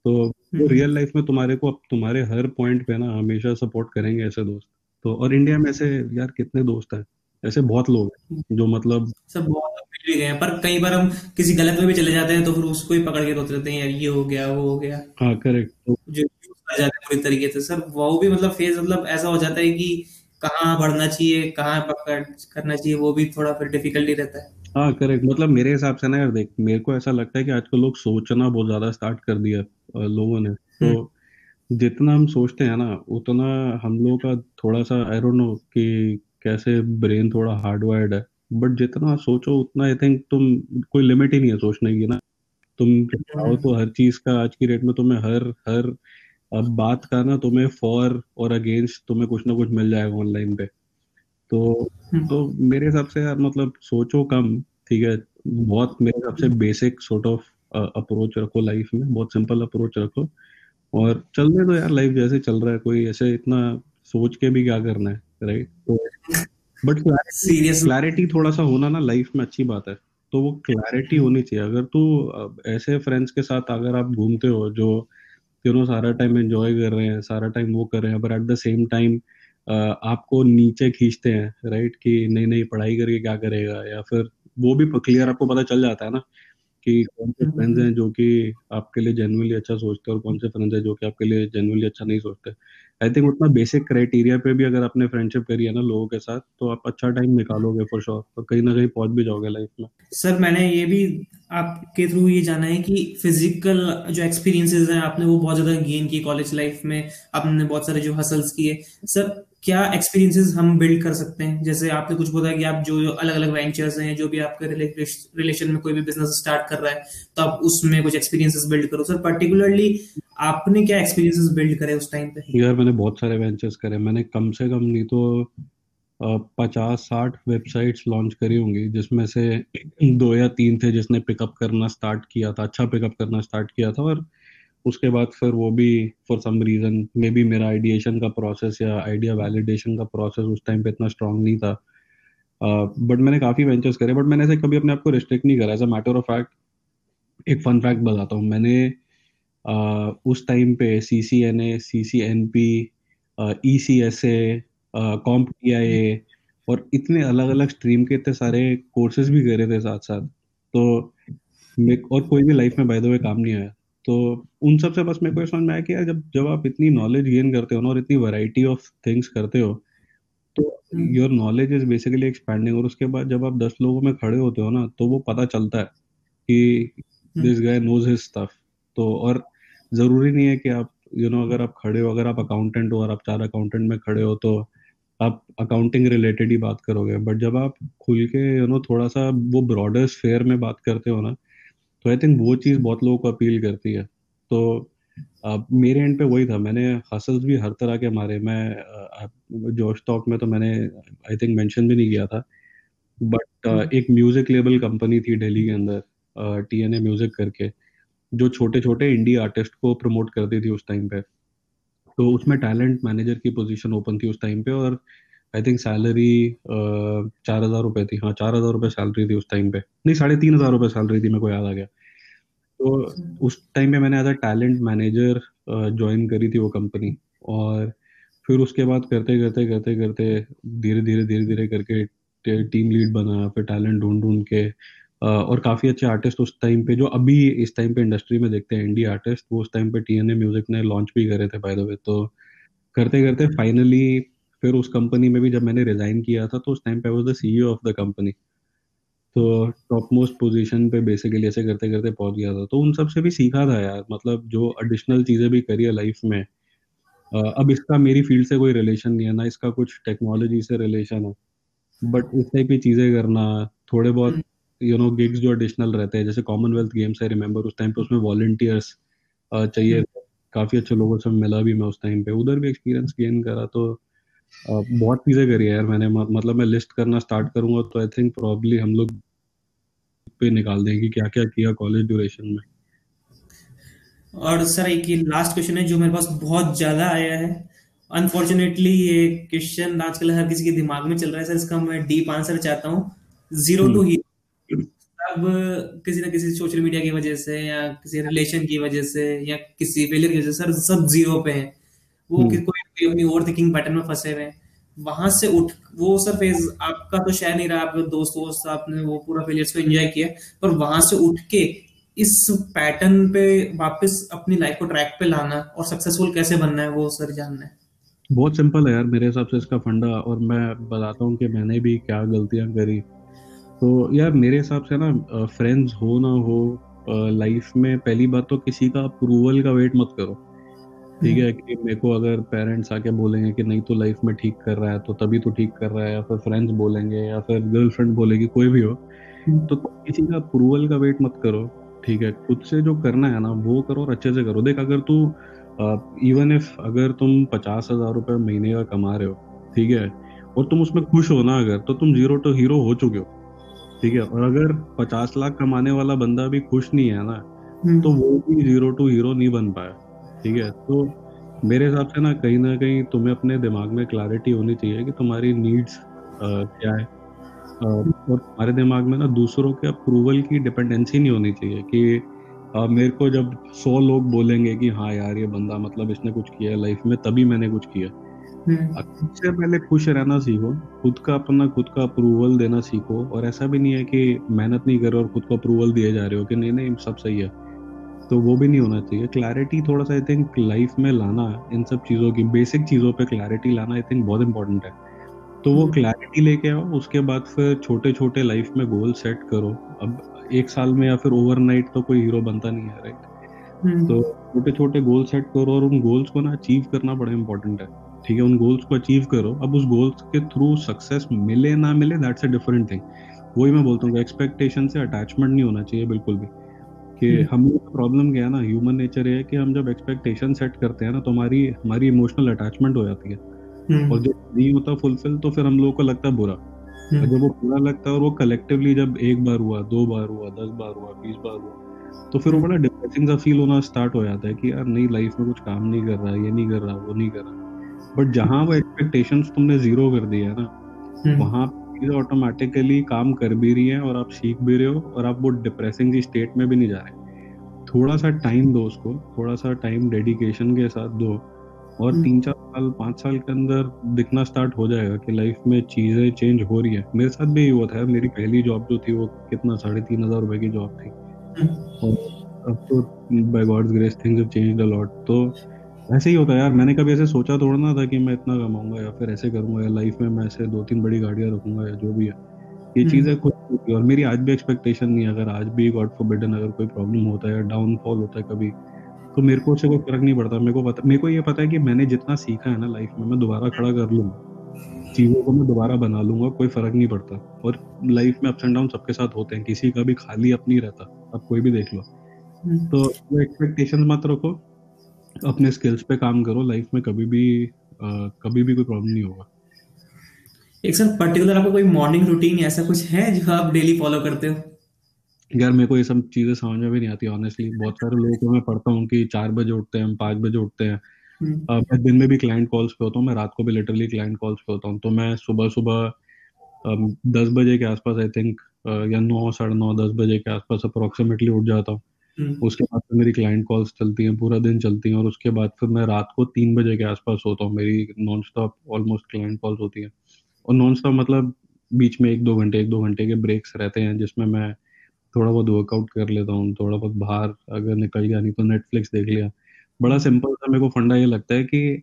तो रियल लाइफ में तुम्हारे को तुम्हारे हर पॉइंट पे ना हमेशा सपोर्ट करेंगे ऐसे दोस्त। तो और इंडिया में ऐसे यार कितने दोस्त हैं। ऐसे बहुत लोग हैं जो मतलब सब बहुत भी गए हैं पर कई बार हम किसी गलत में भी चले जाते हैं तो फिर उसको ही पकड़ के रोते रहते हैं यार ये हो गया वो हो गया। हाँ करेक्ट तो जो कर जाते हैं पूरी तरीके से सर वो भी मतलब फ़ेज़ मतलब ऐसा हो जाता है कि कहाँ बढ़ना चाहिए कहाँ पकड़ करना चाहिए वो भी थोड़ा फिर डिफिकल्टी रहता है। हाँ करेक्ट मतलब मेरे हिसाब से ना यार देख मेरे को ऐसा लगता है कि आजकल लोग सोचना बहुत ज़्यादा स्टार्ट कर दिया लोगों ने। हम्म। तो जितना हम सोचते हैं ना उतना हम लोगों का थोड़ा सा आई डोंट नो कि कैसे ब्रेन थोड़ा हार्डवायर्ड है। बट जितना सोचो उतना आई थिंक तुम कोई लिमिट ही नहीं है सोचने की ना। तुम चाहो तो हर चीज़ का आज की डेट में तुम्हें हर हर अब बात का ना तुम्हें फॉर और अगेंस्ट तुम्हें कुछ ना कुछ मिल जाएगा ऑनलाइन पे। तो हम्म। तो मेरे हिसाब से यार मतलब सोचो कम ठीक है। बहुत मेरे हिसाब से बेसिक सॉर्ट ऑफ़ अप्रोच रखो लाइफ में। बहुत सिंपल अप्रोच रखो। और चलने दो यार लाइफ जैसे चल रहा है। कोई ऐसे इतना सोच के भी क्या करना है? राइट तो बट क्लैरिटी सीरियस क्लैरिटी थोड़ा सा होना ना लाइफ में अच्छी बात है। तो वो क्लैरिटी होनी चाहिए। अगर तू ऐसे फ्रेंड्स के साथ अगर आप घूमते हो जो यू नो सारा टाइम एंजॉय कर रहे हैं सारा टाइम वो कर रहे हैं पर एट द सेम टाइम आपको नीचे खींचते हैं राइट कि नहीं नहीं पढ़ाई करके क्या करेगा? या फिर वो भी क्लियर आपको पता चल जाता है ना कि कौन से फ्रेंड्स हैं जो कि आपके लिए जेन्युइनली अच्छा सोचते हैं और कौन से फ्रेंड्स हैं जो कि आपके लिए जेन्युइनली अच्छा नहीं सोचते। आई थिंक उतना बेसिक क्राइटेरिया पे भी अगर आपने फ्रेंडशिप करी है ना लोगों के साथ तो आप अच्छा टाइम निकालोगे फॉर श्योर और कहीं ना कहीं पहुँच भी जाओगे लाइफ में। सर मैंने ये भी आपके थ्रू ये जाना है कि फ़िज़िकल जो एक्सपीरियंसेस हैं, आपने वो बहुत ज़्यादा गेन किए कॉलेज लाइफ में, आपने बहुत सारे जो हसल्स किए। सर क्या एक्सपीरियंसेस हम बिल्ड कर सकते हैं? जैसे आपने कुछ बोला कि आप जो अलग अलग वेंचर्स हैं, जो भी आपके रिलेशन में कोई भी बिज़नेस स्टार्ट कर रहा है तो आप उसमें कुछ एक्सपीरियंसेस बिल्ड करो। सर पर्टिकुलरली आपने क्या एक्सपीरियंसेस बिल्ड करे उस टाइम पे? यार, मैंने बहुत सारे वेंचर्स करे। मैंने कम से कम नहीं तो पचास साठ वेबसाइट्स लॉन्च करी होंगी, जिसमें से दो या तीन थे जिसने पिकअप करना स्टार्ट किया था अच्छा पिकअप करना स्टार्ट किया था और उसके बाद फिर वो भी for some reason maybe मेरा आइडिएशन का प्रोसेस या आइडिया वैलिडेशन का प्रोसेस उस टाइम पे इतना स्ट्रांग नहीं था। बट uh, मैंने काफ़ी वेंचर्स करे बट मैंने ऐसे कभी अपने आप को रिस्ट्रिक्ट नहीं करा। As a matter of fact एक फन फैक्ट बताता हूँ। मैंने अ, उस टाइम पे C C N A C C N P E C S A CompTIA और इतने अलग अलग स्ट्रीम के इतने सारे कोर्सेज भी करे थे साथ साथ तो और कोई भी लाइफ में बाय द वे काम नहीं आया। तो उन सबसे बस मेरे को ये समझ में आया कि यार जब जब आप इतनी नॉलेज गेन करते हो ना और इतनी वैरायटी ऑफ़ थिंग्स करते हो तो your knowledge is basically expanding और उसके बाद जब आप दस लोगों में खड़े होते हो ना तो वो पता चलता है कि this guy knows his stuff तो और ज़रूरी नहीं है कि आप यू you नो know, अगर आप खड़े हो अगर आप अकाउंटेंट हो और आप चार अकाउंटेंट में खड़े हो तो आप अकाउंटिंग रिलेटेड ही बात करोगे. बट जब आप खुल के यू नो थोड़ा सा वो ब्रॉडर स्फेयर में बात करते हो ना तो आई थिंक वो चीज़ बहुत लोगों को अपील करती है। तो अ, मेरे एंड पे वही था। मैंने हसल्स भी हर तरह के मारे। मैं जोश टॉक में तो मैंने आई थिंक मेंशन भी नहीं किया था। But hmm. एक म्यूज़िक लेबल कंपनी थी दिल्ली के अंदर टी एन ए म्यूज़िक करके जो छोटे छोटे इंडी आर्टिस्ट को प्रमोट करती थी उस टाइम पे। तो उसमें टैलेंट मैनेजर की पोजीशन ओपन थी उस टाइम पे और आई थिंक सैलरी चार हज़ार रुपये थी। हाँ चार हज़ार रुपये सैलरी थी उस टाइम पे। नहीं साढ़े तीन हज़ार रुपये सैलरी थी मेरे को याद आ गया। तो उस टाइम पे मैंने as a talent manager join करी थी वो कंपनी और फिर उसके बाद करते करते करते करते धीरे धीरे धीरे धीरे करके टीम लीड बना फिर टैलेंट ढूंढ ढूंढ के और काफ़ी अच्छे आर्टिस्ट उस टाइम पे जो अभी इस टाइम पे इंडस्ट्री में देखते हैं इंडी आर्टिस्ट वो उस टाइम पे टीएनए म्यूज़िक ने लॉन्च भी करे थे बाय द वे तो करते करते फाइनली फिर उस कंपनी में भी जब मैंने रिजाइन किया था तो उस टाइम पे was the CEO of the company तो टॉप मोस्ट पोजीशन पे बेसिकली ऐसे करते करते पहुँच गया था। तो उन सबसे भी सीखा था यार मतलब जो एडिशनल चीज़ें भी करी है लाइफ में। अब इसका मेरी फ़ील्ड से कोई रिलेशन नहीं है ना इसका कुछ टेक्नोलॉजी से रिलेशन है। बट इस टाइप की चीज़ें करना थोड़े बहुत यू नो गिग्स जो एडिशनल रहते हैं जैसे कॉमनवेल्थ गेम्स आई रिमेम्बर उस टाइम पे उसमें वॉलंटियर्स चाहिए हम्म। काफ़ी अच्छे लोगों से मिला भी मैं उस टाइम पे। उधर भी एक्सपीरियंस गेन करा तो बहुत चीज़ें करी है यार मैंने। मतलब मैं लिस्ट करना स्टार्ट करूँगा तो आई थिंक प्रॉब्ली हम लोग पे निकाल देंगे कि क्या क्या किया कॉलेज ड्यूरेशन में। और सर एक लास्ट क्वेश्चन है जो मेरे पास बहुत ज़्यादा आया है। अनफॉर्चुनेटली ये क्वेश्चन आजकल हर किसी के दिमाग में चल रहा है सर इसका मैं डीप आंसर चाहता हूँ। ज़ीरो टू ही अब किसी ना किसी सोशल मीडिया की वजह से या किसी रिलेशन की वजह से या किसी फेलियर की वजह से सर सब ज़ीरो पे हैं। वो हम्म। कोई कोई अपनी ओवर थिंकिंग पैटर्न में फंसे हुए हैं। वहाँ से उठ, वो सर फ़ेज़ आपका तो शायद नहीं रहा, आपके दोस्त, वोस्त, आपने वो पूरा फेलियर्स को एंजॉय किया, पर वहाँ से उठ के इस पैटर्न पे वापस अपनी लाइफ को ट्रैक पे लाना और सक्सेसफुल कैसे बनना है, वो सर जानना है। बहुत सिंपल है यार, मेरे हिसाब से इसका फंडा और मैं बताता हूँ कि मैंने भी क्या गलतियाँ करी। तो यार मेरे हिसाब से ना फ्रेंड्स हो ना हो लाइफ में पहली बात तो किसी का अप्रूवल का वेट मत करो। ठीक है कि मेरे को अगर पेरेंट्स आके बोलेंगे कि नहीं तो लाइफ में ठीक कर रहा है तो तभी तो ठीक कर रहा है या फिर फ्रेंड्स बोलेंगे या फिर गर्लफ्रेंड बोलेगी कोई भी हो हम्म। तो किसी का अप्रूवल का वेट मत करो ठीक है? खुद से जो करना है ना वो करो और अच्छे से करो। देख अगर तू इवन इफ़ अगर तुम पचास हज़ार रुपये महीने का कमा रहे हो ठीक है? और तुम उसमें खुश हो ना अगर तो तुम ज़ीरो टू हीरो हो चुके हो ठीक है? और अगर पचास लाख कमाने वाला बंदा भी खुश नहीं है ना हम्म। तो वो भी ज़ीरो टू हीरो नहीं बन पाया। ठीक है? तो मेरे हिसाब से ना कहीं ना कहीं तुम्हें अपने दिमाग में क्लैरिटी होनी चाहिए कि तुम्हारी नीड्स क्या है? और तुम्हारे दिमाग में ना दूसरों के अप्रूवल की डिपेंडेंसी नहीं होनी चाहिए कि आ, मेरे को जब सौ लोग बोलेंगे कि हाँ यार ये बंदा मतलब इसने कुछ किया है लाइफ में तभी मैंने कुछ किया हम्म। खुद से पहले खुश रहना सीखो खुद का अपना खुद का अप्रूवल देना सीखो और ऐसा भी नहीं है कि मेहनत नहीं करो और खुद को अप्रूवल दिए जा रहे हो कि नहीं नहीं सब सही है। तो वो भी नहीं होना चाहिए। क्लैरिटी थोड़ा सा आई थिंक लाइफ में लाना इन सब चीज़ों की बेसिक चीज़ों पे क्लैरिटी लाना आई थिंक बहुत इंपॉर्टेंट है। तो वो क्लैरिटी हम्म। लेके आओ उसके बाद फिर छोटे छोटे लाइफ में गोल सेट करो। अब एक साल में या फिर ओवरनाइट तो कोई हीरो बनता नहीं है राइट हम्म। तो छोटे छोटे गोल सेट करो और उन गोल्स को ना अचीव करना बड़ा इंपॉर्टेंट है। ठीक है उन गोल्स को अचीव करो। अब उस गोल्स के थ्रू सक्सेस मिले ना मिले दैट्स अ डिफरेंट थिंग वही मैं बोलता हूँ एक्सपेक्टेशन से अटैचमेंट नहीं होना चाहिए बिल्कुल भी। कि हम्म। हम प्रॉब्लम क्या है ना ह्यूमन नेचर है कि हम जब एक्सपेक्टेशन सेट करते हैं ना तो हमारी हमारी इमोशनल अटैचमेंट हो जाती है हम्म। और जब नहीं होता फुलफिल तो फिर हम लोगों को लगता है बुरा हम्म। और जब वो बुरा लगता है और वो कलेक्टिवली जब एक बार हुआ दो बार हुआ दस बार हुआ बीस बार हुआ तो फिर वो बड़ा डिप्रेसिंग सा फील होना स्टार्ट हो जाता है कि यार नहीं लाइफ में कुछ काम नहीं कर रहा ये नहीं कर रहा वो नहीं कर रहा बट जहाँ वो एक्सपेक्टेशन तुमने ज़ीरो कर दिया है ना वहाँ चीज़ें ऑटोमेटिकली काम कर भी रही हैं और आप सीख भी रहे हो और आप वो डिप्रेसिंग की स्टेट में भी नहीं जा रहे थोड़ा सा टाइम दो उसको थोड़ा सा टाइम डेडिकेशन के साथ दो और हम्म। तीन चार साल पाँच साल के अंदर दिखना स्टार्ट हो जाएगा कि लाइफ में चीज़ें चेंज हो रही है मेरे साथ भी यही हुआ था मेरी पहली जॉब जो थी वो कितना साढ़े तीन हज़ार रुपए की जॉब थी हम्म। और अब तो by God's grace things have changed a lot तो ऐसे ही होता है यार। मैंने कभी ऐसे सोचा थोड़ा ना था कि मैं इतना कमाऊँगा या फिर ऐसे करूँगा या लाइफ में मैं ऐसे दो तीन बड़ी गाड़ियाँ रखूँगा या जो भी है। ये हम्म। चीज़ें खुद और मेरी आज भी एक्सपेक्टेशन नहीं है। अगर आज भी गॉड फॉरबिडन अगर कोई प्रॉब्लम होता है या डाउनफॉल होता है कभी तो मेरे को उससे कोई फ़र्क नहीं पड़ता। मेरे को पता मेरे को ये पता है कि मैंने जितना सीखा है ना लाइफ में मैं दोबारा खड़ा कर लूँगा। चीज़ों को मैं दोबारा बना लूँगा कोई फ़र्क नहीं पड़ता। और लाइफ में अप्स एंड डाउन सबके साथ होते हैं। किसी का भी खाली अपनी रहता। अब कोई भी देख लो। हम्म। तो एक्सपेक्टेशन मत रखो। अपने स्किल्स पे काम करो लाइफ में कभी भी आ, कभी भी कोई प्रॉब्लम नहीं होगा। एक सर पर्टिकुलर आपका कोई मॉर्निंग रूटीन ऐसा कुछ है जो आप डेली फॉलो करते हो? यार मेरे को ये सब चीज़ें समझ में भी नहीं आती ऑनेस्टली बहुत सारे लोगों को मैं पढ़ता हूँ कि चार बजे उठते हैं पाँच बजे उठते हैं। हम्म। मैं दिन में भी क्लाइंट कॉल्स पे होता हूँ मैं रात को भी लिटरली क्लाइंट कॉल्स पे होता हूँ। तो मैं सुबह सुबह दस बजे के आसपास आई थिंक या नौ साढ़े नौ दस बजे के आसपास अप्रोक्सीमेटली उठ जाता हूँ। उसके बाद फिर मेरी क्लाइंट कॉल्स चलती हैं, पूरा दिन चलती हैं और उसके बाद फिर मैं रात को तीन बजे के आसपास होता हूँ। मेरी non stop almost client calls होती हैं। और नॉन स्टॉप मतलब बीच में एक दो घंटे, एक दो घंटे के ब्रेक्स रहते हैं जिसमें मैं थोड़ा बहुत वर्कआउट कर लेता हूँ थोड़ा बहुत बाहर अगर निकल गया नहीं तो नेटफ्लिक्स देख लिया। बड़ा सिंपल सा मेरे को फंडा ये लगता है कि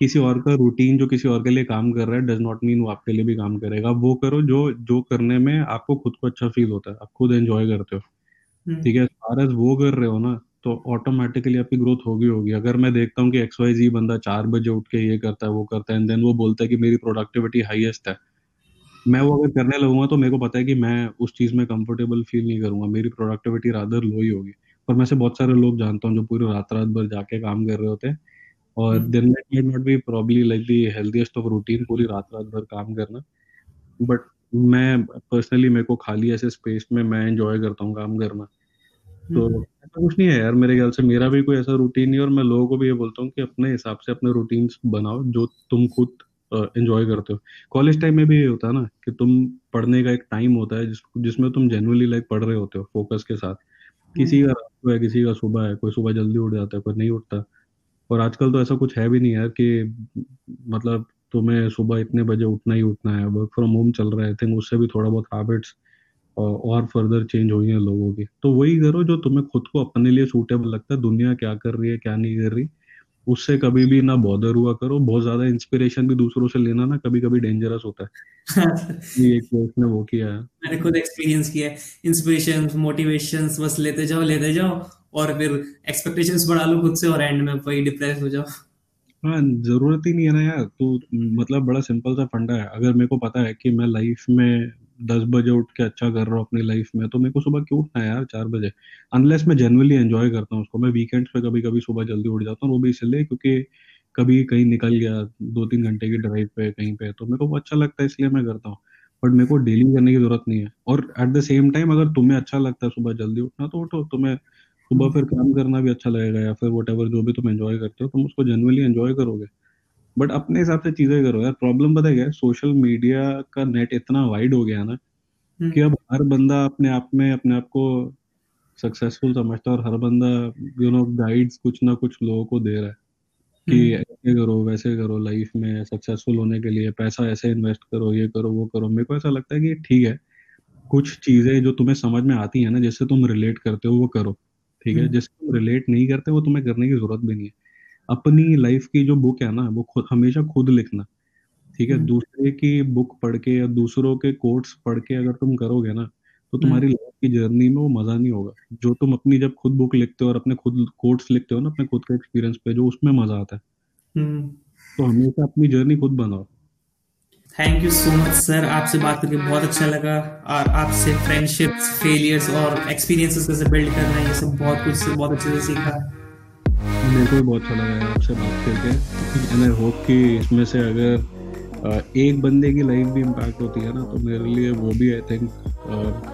किसी और का रूटीन जो किसी और के लिए काम कर रहा है डज नॉट मीन वो आपके लिए भी काम करेगा। वो करो जो जो करने में आपको खुद को अच्छा फील होता है, आप खुद एंजॉय करते हो। हम्म। ठीक है? सारा वो कर रहे हो ना तो ऑटोमेटिकली आपकी ग्रोथ होगी होगी। अगर मैं देखता हूँ कि एक्स वाई जी बंदा चार बजे उठ के ये करता है वो करता है एंड देन वो बोलता है कि मेरी प्रोडक्टिविटी हाईएस्ट है। मैं वो अगर करने लगूँगा तो मेरे को पता है कि मैं उस चीज़ में कंफर्टेबल फील नहीं करूँगा। मेरी प्रोडक्टिविटी रादर लो ही होगी। पर मैं से बहुत सारे लोग जानता हूँ जो पूरी रात रात भर जाके काम कर रहे होते हैं। और दिन में not be probably like the healthiest of routine पूरी रात रात भर काम करना। बट मैं पर्सनली मेरे को खाली ऐसे स्पेस में मैं एंजॉय करता हूँ काम करना। तो हम्म। ऐसा कुछ नहीं है यार मेरे ख्याल से मेरा भी कोई ऐसा रूटीन नहीं और मैं लोगों को भी ये बोलता हूँ कि अपने हिसाब से अपने रूटीन बनाओ जो तुम खुद एंजॉय करते हो कॉलेज टाइम में भी ये होता है ना कि तुम पढ़ने का एक टाइम होता है जिस जिसमें तुम जेनुअली लाइक पढ़ रहे होते हो फोकस के साथ किसी हम्म। का रात को है किसी का सुबह है कोई सुबह जल्दी उठ जाता है कोई नहीं उठता और आजकल तो ऐसा कुछ है भी नहीं यार कि मतलब तुम्हें सुबह इतने बजे उठना ही उठना है वर्क फ्रॉम होम चल रहा है थिंक उससे भी थोड़ा बहुत हैबिट्स और फर्दर चेंज हुई हैं लोगों की। तो वही करो जो तुम्हें खुद को अपने लिए सूटेबल लगता है। दुनिया क्या कर रही है क्या नहीं कर रही उससे कभी भी ना बॉदर हुआ करो। बहुत ज़्यादा इंस्पिरेशन भी दूसरों से लेना ना कभी कभी डेंजरस होता है। <laughs> ये एक ने वो किया है। मैंने खुद एक्सपीरियंस किया है। इंस्पिरेशन मोटिवेशन बस लेते जाओ लेते जाओ और फिर एक्सपेक्टेशंस बढ़ा लो खुद से और एंड में वही डिप्रेस हो जाओ। हाँ ज़रूरत ही नहीं है ना यार। तो मतलब बड़ा सिंपल सा फंडा है। अगर मेरे को पता है कि मैं लाइफ में दस बजे उठ के अच्छा कर रहा हूँ अपनी लाइफ में तो मेरे को सुबह क्यों उठना है यार चार बजे? अनलेस मैं जनरली एंजॉय करता हूँ उसको, मैं वीकेंड्स पे कभी कभी सुबह जल्दी उठ जाता हूँ वो भी इसलिए क्योंकि कभी कहीं निकल गया दो तीन घंटे की ड्राइव पे कहीं पे तो मेरे को अच्छा लगता है इसलिए मैं करता हूँ। बट मेरे को डेली करने की ज़रूरत नहीं है। और एट द सेम टाइम अगर तुम्हें अच्छा लगता है सुबह जल्दी उठना तो उठो। तुम्हें सुबह फिर काम करना भी अच्छा लगेगा या फिर वट जो भी तुम एंजॉय करते हो, तुम उसको जनरली एंजॉय करोगे। बट अपने हिसाब से चीज़ें करो यार प्रॉब्लम पता है सोशल मीडिया का नेट इतना वाइड हो गया ना हम्म। कि अब हर बंदा अपने आप में अपने आप को सक्सेसफुल समझता है और हर बंदा यू नो गाइड्स कुछ ना कुछ लोगों को दे रहा है कि हम्म। ऐसे करो वैसे करो लाइफ में सक्सेसफुल होने के लिए पैसा ऐसे इन्वेस्ट करो ये करो वो करो मेरे को ऐसा लगता है कि ठीक है कुछ चीज़ें जो तुम्हें समझ में आती है ना जिससे तुम रिलेट करते हो वो करो ठीक है हम्म। जिससे तुम रिलेट नहीं करते वो तुम्हें करने की ज़रूरत भी नहीं है अपनी लाइफ की जो बुक है ना वो खुद हमेशा खुद लिखना ठीक है हम्म। दूसरे की बुक पढ़ के या दूसरों के कोट्स पढ़ के अगर तुम करोगे ना तो हम्म। तुम्हारी लाइफ की जर्नी में वो मज़ा नहीं होगा जो तुम अपनी जब खुद बुक लिखते हो और अपने खुद कोट्स लिखते हो ना अपने खुद के एक्सपीरियंस पे जो उसमें मज़ा आता है हम्म। तो हमेशा अपनी जर्नी खुद बनाओ thank you so much sir आपसे बात करके बहुत अच्छा लगा और आपसे फ्रेंडशिप्स फेलियर्स और एक्सपीरियंसेस कैसे बिल्ड करना है ये सब बहुत कुछ बहुत अच्छे से सीखा मेरे को भी बहुत अच्छा लगा आपसे बात करके। एंड आई होप कि इसमें से अगर एक बंदे की लाइफ भी इम्पैक्ट होती है ना तो मेरे लिए वो भी आई थिंक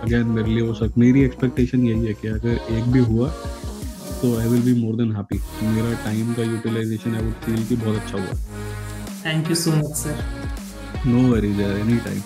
अगेन मेरे लिए हो सकता मेरी एक्सपेक्टेशन यही है कि अगर एक भी हुआ तो I will be more than happy मेरा टाइम का यूटिलाइजेशन आई वुड फील कि बहुत अच्छा हुआ। Thank you so much sir no worries any time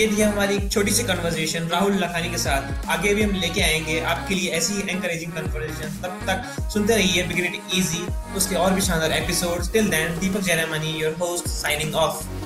ये थी हमारी एक छोटी सी कन्वर्सेशन राहुल लखानी के साथ। आगे भी हम लेके आएँगे आपके लिए ऐसी ही एंकरेजिंग कन्वर्सेशन तब तक सुनते रहिए बिगरेट इजी उसके और भी शानदार episode till then Deepak Jairamani your host signing off